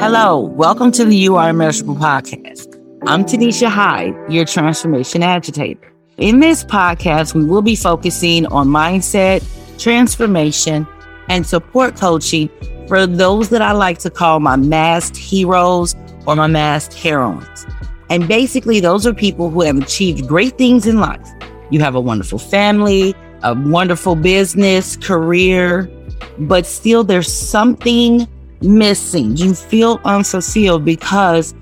Hello, welcome to the You Are Immeasurable podcast. I'm Tonesha Hyde, your transformation agitator. In this podcast, we will be focusing on mindset, transformation, and support coaching for those that I like to call my masked heroes or my masked heroines. And basically, those are people who have achieved great things in life. You have a wonderful family, a wonderful business, career, but still there's something missing. You feel unfulfilled because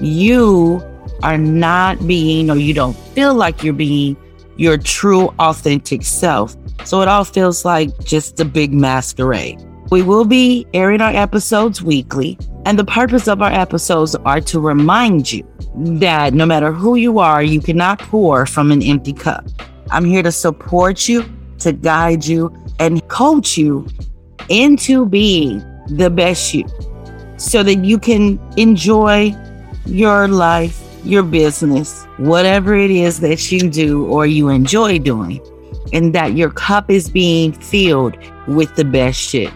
you are not being, or you don't feel like you're being your true, authentic self. So it all feels like just a big masquerade. We will be airing our episodes weekly, and the purpose of our episodes are to remind you that no matter who you are, you cannot pour from an empty cup. I'm here to support you, to guide you, and coach you into being the best you so that you can enjoy your life, your business, whatever it is that you do or you enjoy doing, and that your cup is being filled with the best shit.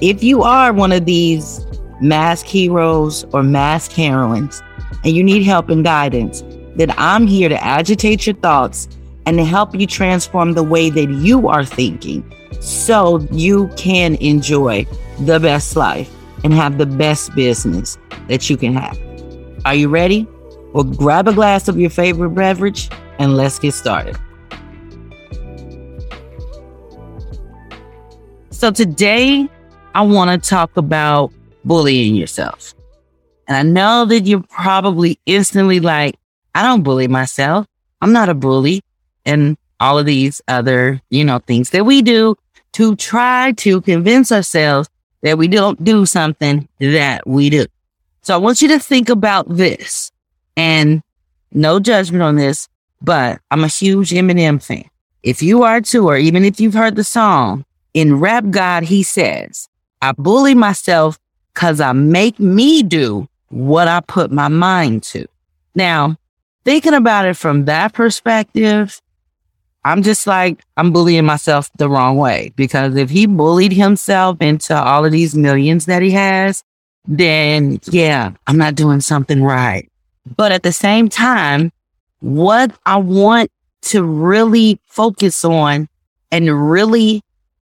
If you are one of these mask heroes or mask heroines and you need help and guidance, then I'm here to agitate your thoughts and to help you transform the way that you are thinking so you can enjoy the best life and have the best business that you can have. Are you ready? Well, grab a glass of your favorite beverage and let's get started. So, today I want to talk about bullying yourself. And I know that you're probably instantly like, I don't bully myself. I'm not a bully. And all of these other, you know, things that we do to try to convince ourselves that we don't do something that we do. So I want you to think about this and no judgment on this, but I'm a huge Eminem fan. If you are too, or even if you've heard the song in Rap God, he says, I bully myself because I make me do what I put my mind to. Now, thinking about it from that perspective, I'm just like, I'm bullying myself the wrong way because if he bullied himself into all of these millions that he has, then yeah, I'm not doing something right. But at the same time, what I want to really focus on and really,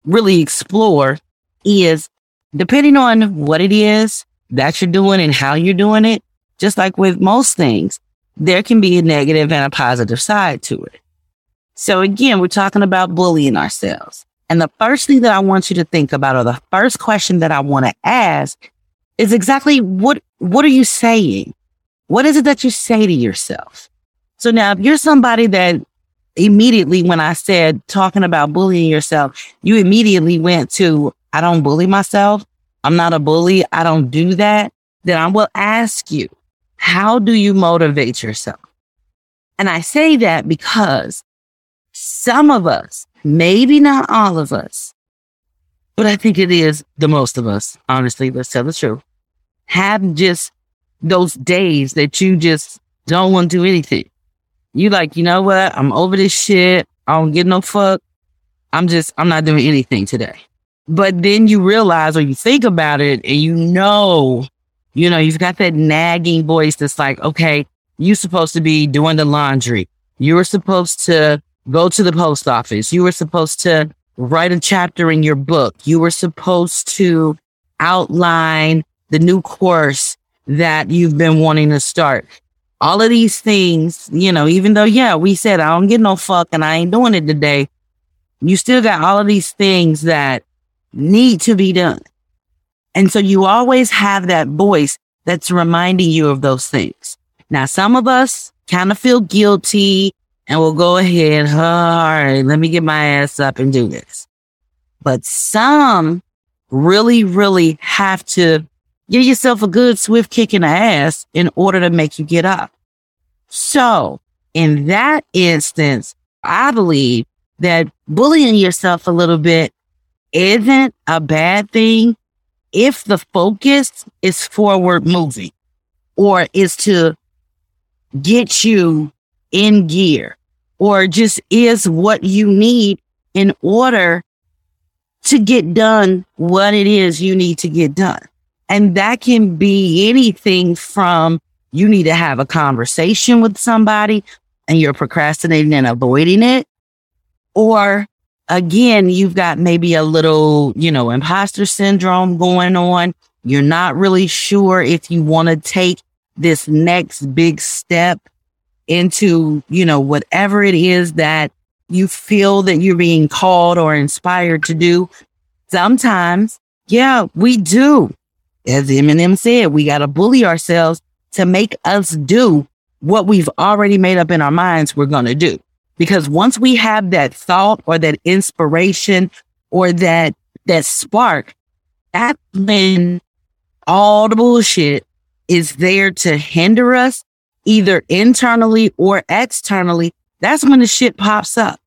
really explore is depending on what it is that you're doing and how you're doing it, just like with most things, there can be a negative and a positive side to it. So again, we're talking about bullying ourselves. And the first thing that I want you to think about, or the first question that I want to ask is exactly what, what are you saying? What is it that you say to yourself? So now if you're somebody that immediately, when I said talking about bullying yourself, you immediately went to, I don't bully myself. I'm not a bully. I don't do that. Then I will ask you, how do you motivate yourself? And I say that because some of us, maybe not all of us, but I think it is the most of us, honestly, let's tell the truth, have just those days that you just don't want to do anything. You like, you know what? I'm over this shit. I don't get no fuck. I'm just, I'm not doing anything today. But then you realize or you think about it and you know, you know, you've got that nagging voice that's like, okay, you're supposed to be doing the laundry. You were supposed to go to the post office. You were supposed to write a chapter in your book. You were supposed to outline the new course that you've been wanting to start. All of these things, you know, even though, yeah, we said, I don't get no fuck and I ain't doing it today. You still got all of these things that need to be done. And so you always have that voice that's reminding you of those things. Now, some of us kind of feel guilty and we'll go ahead. all right, let me get my ass up and do this. But some really, really have to give yourself a good swift kick in the ass in order to make you get up. So in that instance, I believe that bullying yourself a little bit isn't a bad thing if the focus is forward moving or is to get you in gear or just is what you need in order to get done what it is you need to get done. And that can be anything from you need to have a conversation with somebody and you're procrastinating and avoiding it. Or again, you've got maybe a little, you know, imposter syndrome going on. You're not really sure if you want to take this next big step into, you know, whatever it is that you feel that you're being called or inspired to do. Sometimes, yeah, we do. As Eminem said, we got to bully ourselves to make us do what we've already made up in our minds we're going to do. Because once we have that thought or that inspiration or that, that spark, that's when all the bullshit is there to hinder us either internally or externally. That's when the shit pops up.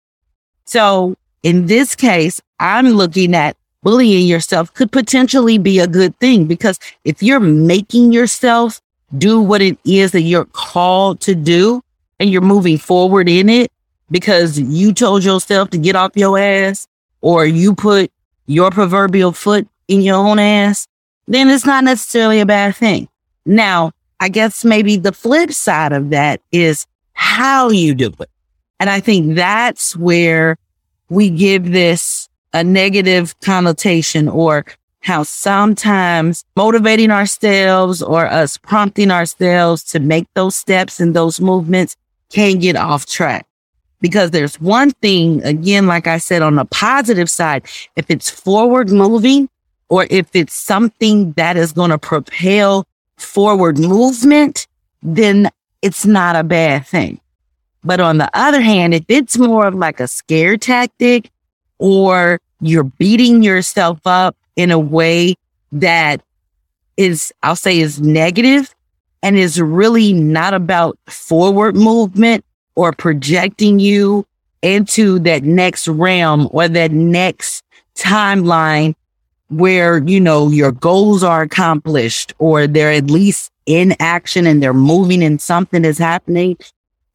So in this case, I'm looking at bullying yourself could potentially be a good thing because if you're making yourself do what it is that you're called to do and you're moving forward in it because you told yourself to get off your ass or you put your proverbial foot in your own ass, then it's not necessarily a bad thing. Now, I guess maybe the flip side of that is how you do it. And I think that's where we give this a negative connotation or how sometimes motivating ourselves or us prompting ourselves to make those steps and those movements can get off track. Because there's one thing, again, like I said, on the positive side, if it's forward moving or if it's something that is going to propel forward movement, then it's not a bad thing. But on the other hand, if it's more of like a scare tactic or you're beating yourself up in a way that is, I'll say is negative and is really not about forward movement or projecting you into that next realm or that next timeline where, you know, your goals are accomplished or they're at least in action and they're moving and something is happening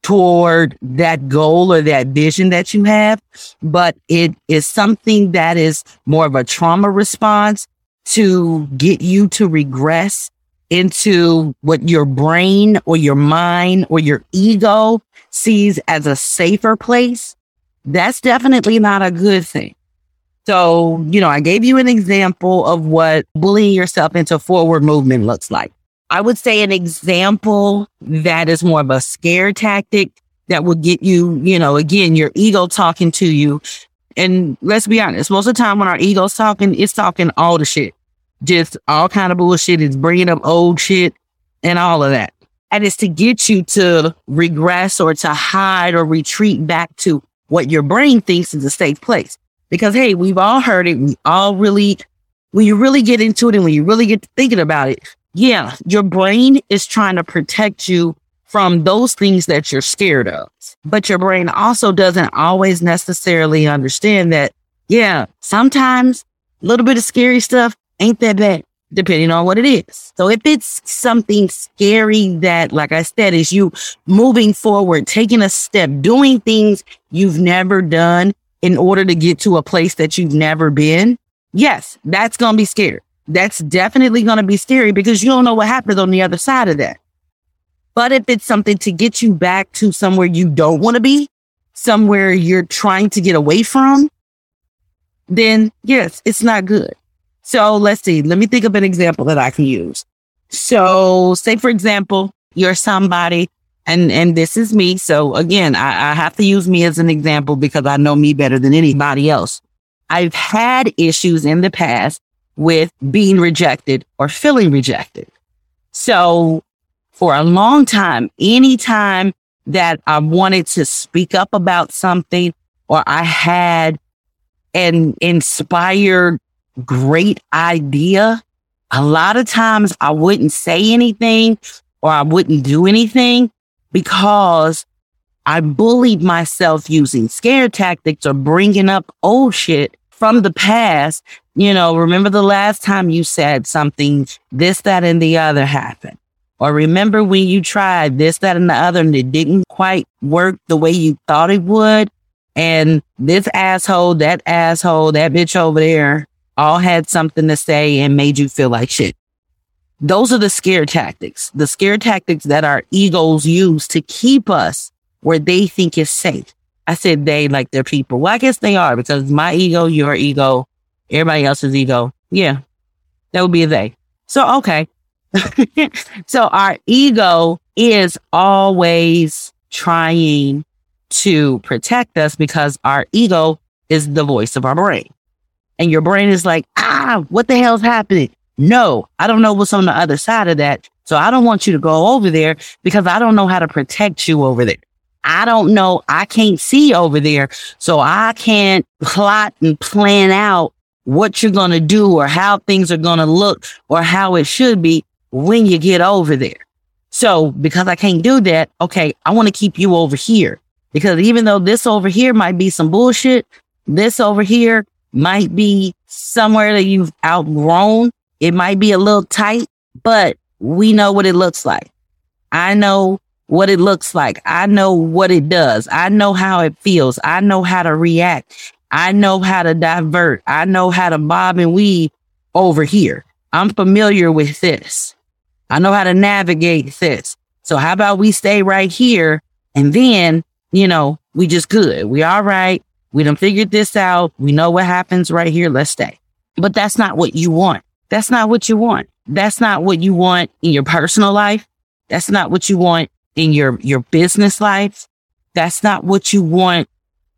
toward that goal or that vision that you have, but it is something that is more of a trauma response to get you to regress into what your brain or your mind or your ego sees as a safer place. That's definitely not a good thing. So, you know, I gave you an example of what bullying yourself into forward movement looks like. I would say an example that is more of a scare tactic that will get you, you know, again, your ego talking to you. And let's be honest, most of the time when our ego's talking, it's talking all the shit, just all kind of bullshit. It's bringing up old shit and all of that. And it's to get you to regress or to hide or retreat back to what your brain thinks is a safe place. Because hey, we've all heard it. We all really, when you really get into it and when you really get thinking about it, yeah, your brain is trying to protect you from those things that you're scared of. But your brain also doesn't always necessarily understand that, yeah, sometimes a little bit of scary stuff ain't that bad, depending on what it is. So if it's something scary that, like I said, is you moving forward, taking a step, doing things you've never done in order to get to a place that you've never been, yes, that's going to be scary that's definitely going to be scary because you don't know what happens on the other side of that. But if it's something to get you back to somewhere you don't want to be, somewhere you're trying to get away from, then yes, it's not good. So let's see. Let me think of an example that I can use. So say, for example, you're somebody and, and this is me. So again, I, I have to use me as an example because I know me better than anybody else. I've had issues in the past with being rejected or feeling rejected. So for a long time, anytime that I wanted to speak up about something or I had an inspired great idea, a lot of times I wouldn't say anything or I wouldn't do anything because I bullied myself using scare tactics or bringing up old shit from the past you know, remember the last time you said something, this, that, and the other happened. Or remember when you tried this, that, and the other, and it didn't quite work the way you thought it would. And this asshole, that asshole, that bitch over there all had something to say and made you feel like shit. Those are the scare tactics, the scare tactics that our egos use to keep us where they think is safe. I said they like they're people. Well, I guess they are because my ego, your ego, everybody else's ego. Yeah, that would be a they. So, okay. so our ego is always trying to protect us because our ego is the voice of our brain. And your brain is like, ah, what the hell's happening? No, I don't know what's on the other side of that. So I don't want you to go over there because I don't know how to protect you over there. I don't know. I can't see over there. So I can't plot and plan out what you're going to do or how things are going to look or how it should be when you get over there. So because I can't do that, okay, I want to keep you over here because even though this over here might be some bullshit, this over here might be somewhere that you've outgrown. It might be a little tight, but we know what it looks like. I know what it looks like. I know what it does. I know how it feels. I know how to react. I know how to divert. I know how to bob and weave over here. I'm familiar with this. I know how to navigate this. So how about we stay right here and then, you know, we just good. We all right. We done figured this out. We know what happens right here. Let's stay. But that's not what you want. That's not what you want. That's not what you want in your personal life. That's not what you want in your, your business life. That's not what you want,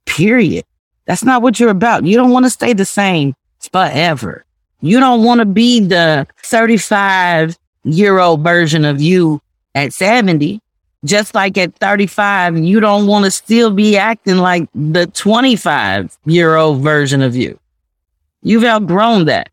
period. That's not what you're about. You don't want to stay the same forever. You don't want to be the 35 year old version of you at 70. Just like at 35, you don't want to still be acting like the 25 year old version of you. You've outgrown that.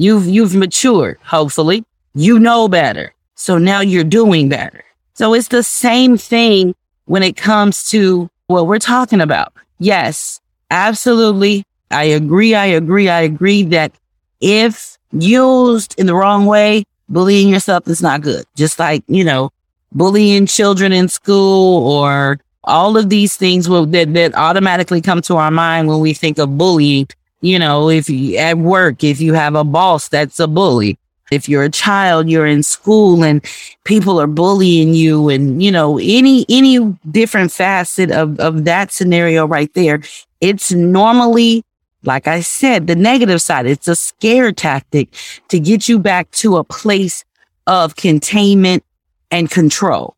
You've, you've matured, hopefully. You know better. So now you're doing better. So it's the same thing when it comes to what we're talking about. Yes, absolutely. I agree. I agree. I agree that if used in the wrong way, bullying yourself is not good. Just like, you know, bullying children in school or all of these things will, that, that automatically come to our mind when we think of bullying. You know, if you at work, if you have a boss that's a bully, if you're a child, you're in school and people are bullying you and, you know, any, any different facet of, of that scenario right there, it's normally like I said, the negative side, it's a scare tactic to get you back to a place of containment and control.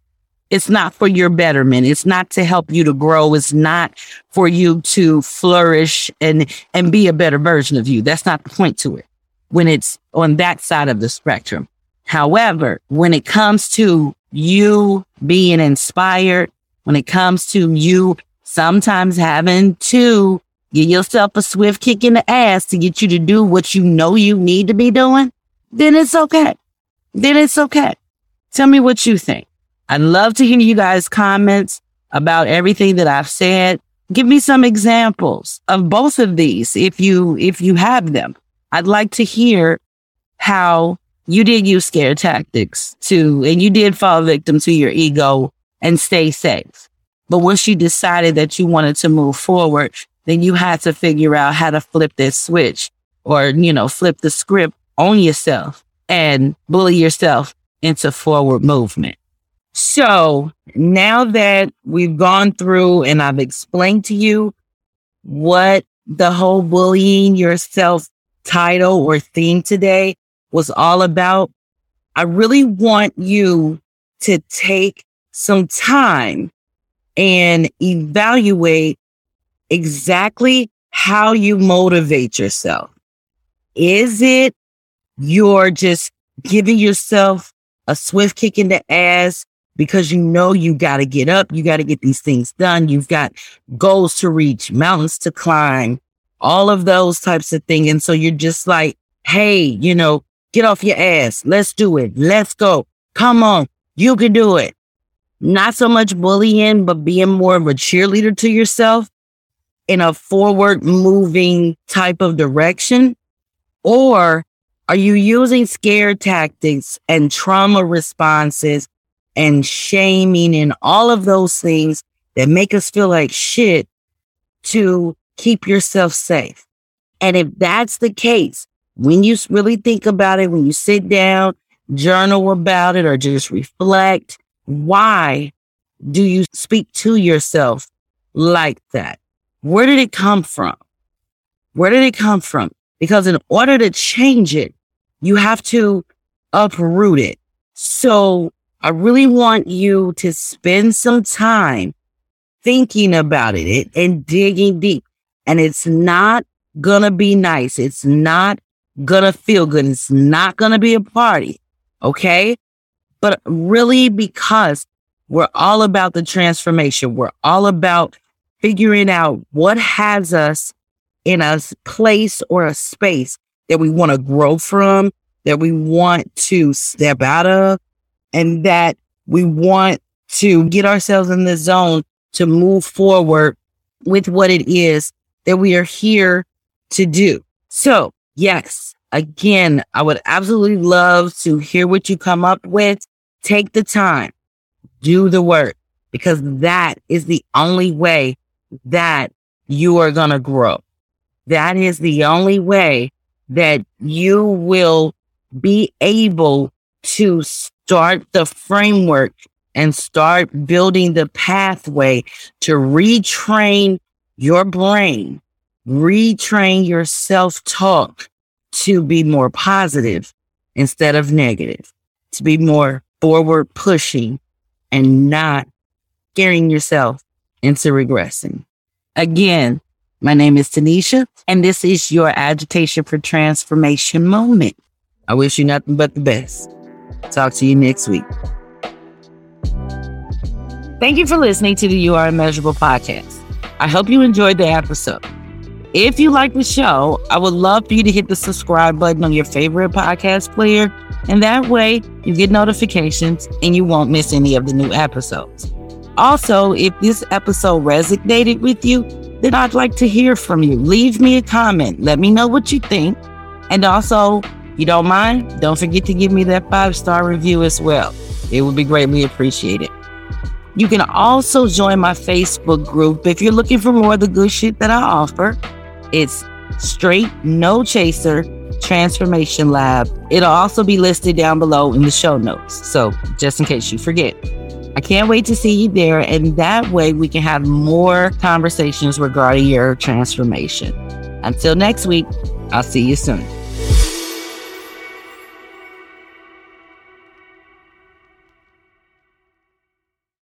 It's not for your betterment. It's not to help you to grow. It's not for you to flourish and, and be a better version of you. That's not the point to it when it's on that side of the spectrum. However, when it comes to you being inspired, when it comes to you sometimes having to Give yourself a swift kick in the ass to get you to do what you know you need to be doing, then it's okay. Then it's okay. Tell me what you think. I'd love to hear you guys' comments about everything that I've said. Give me some examples of both of these if you, if you have them. I'd like to hear how you did use scare tactics to, and you did fall victim to your ego and stay safe. But once you decided that you wanted to move forward, then you had to figure out how to flip that switch or, you know, flip the script on yourself and bully yourself into forward movement. So now that we've gone through and I've explained to you what the whole bullying yourself title or theme today was all about, I really want you to take some time and evaluate exactly how you motivate yourself. Is it you're just giving yourself a swift kick in the ass because you know you got to get up, you got to get these things done, you've got goals to reach, mountains to climb, all of those types of things. And so you're just like, hey, you know, get off your ass. Let's do it. Let's go. Come on. You can do it. Not so much bullying, but being more of a cheerleader to yourself in a forward moving type of direction? Or are you using scare tactics and trauma responses and shaming and all of those things that make us feel like shit to keep yourself safe? And if that's the case, when you really think about it, when you sit down journal about it or just reflect. Why do you speak to yourself like that? Where did it come from? Where did it come from? Because in order to change it, you have to uproot it. So I really want you to spend some time thinking about it and digging deep. And it's not gonna be nice. It's not gonna feel good. It's not gonna be a party. Okay. But really, because we're all about the transformation, we're all about figuring out what has us in a place or a space that we want to grow from, that we want to step out of, and that we want to get ourselves in the zone to move forward with what it is that we are here to do. So, yes, again, I would absolutely love to hear what you come up with. Take the time, do the work, because that is the only way that you are going to grow. That is the only way that you will be able to start the framework and start building the pathway to retrain your brain, retrain your self talk to be more positive instead of negative, to be more forward pushing and not scaring yourself into regressing. Again, my name is Tonesha, and this is your Agitation for Transformation moment. I wish you nothing but the best. Talk to you next week. Thank you for listening to the You Are Immeasurable podcast. I hope you enjoyed the episode. If you like the show, I would love for you to hit the subscribe button on your favorite podcast player, and that way you get notifications and you won't miss any of the new episodes. Also, if this episode resonated with you, then I'd like to hear from you. Leave me a comment. Let me know what you think. And also, you don't mind, don't forget to give me that five star review as well. It would be greatly appreciated. You can also join my Facebook group if you're looking for more of the good shit that I offer. It's Straight No Chaser Transformation Lab. It'll also be listed down below in the show notes. So, just in case you forget. I can't wait to see you there. And that way we can have more conversations regarding your transformation. Until next week, I'll see you soon.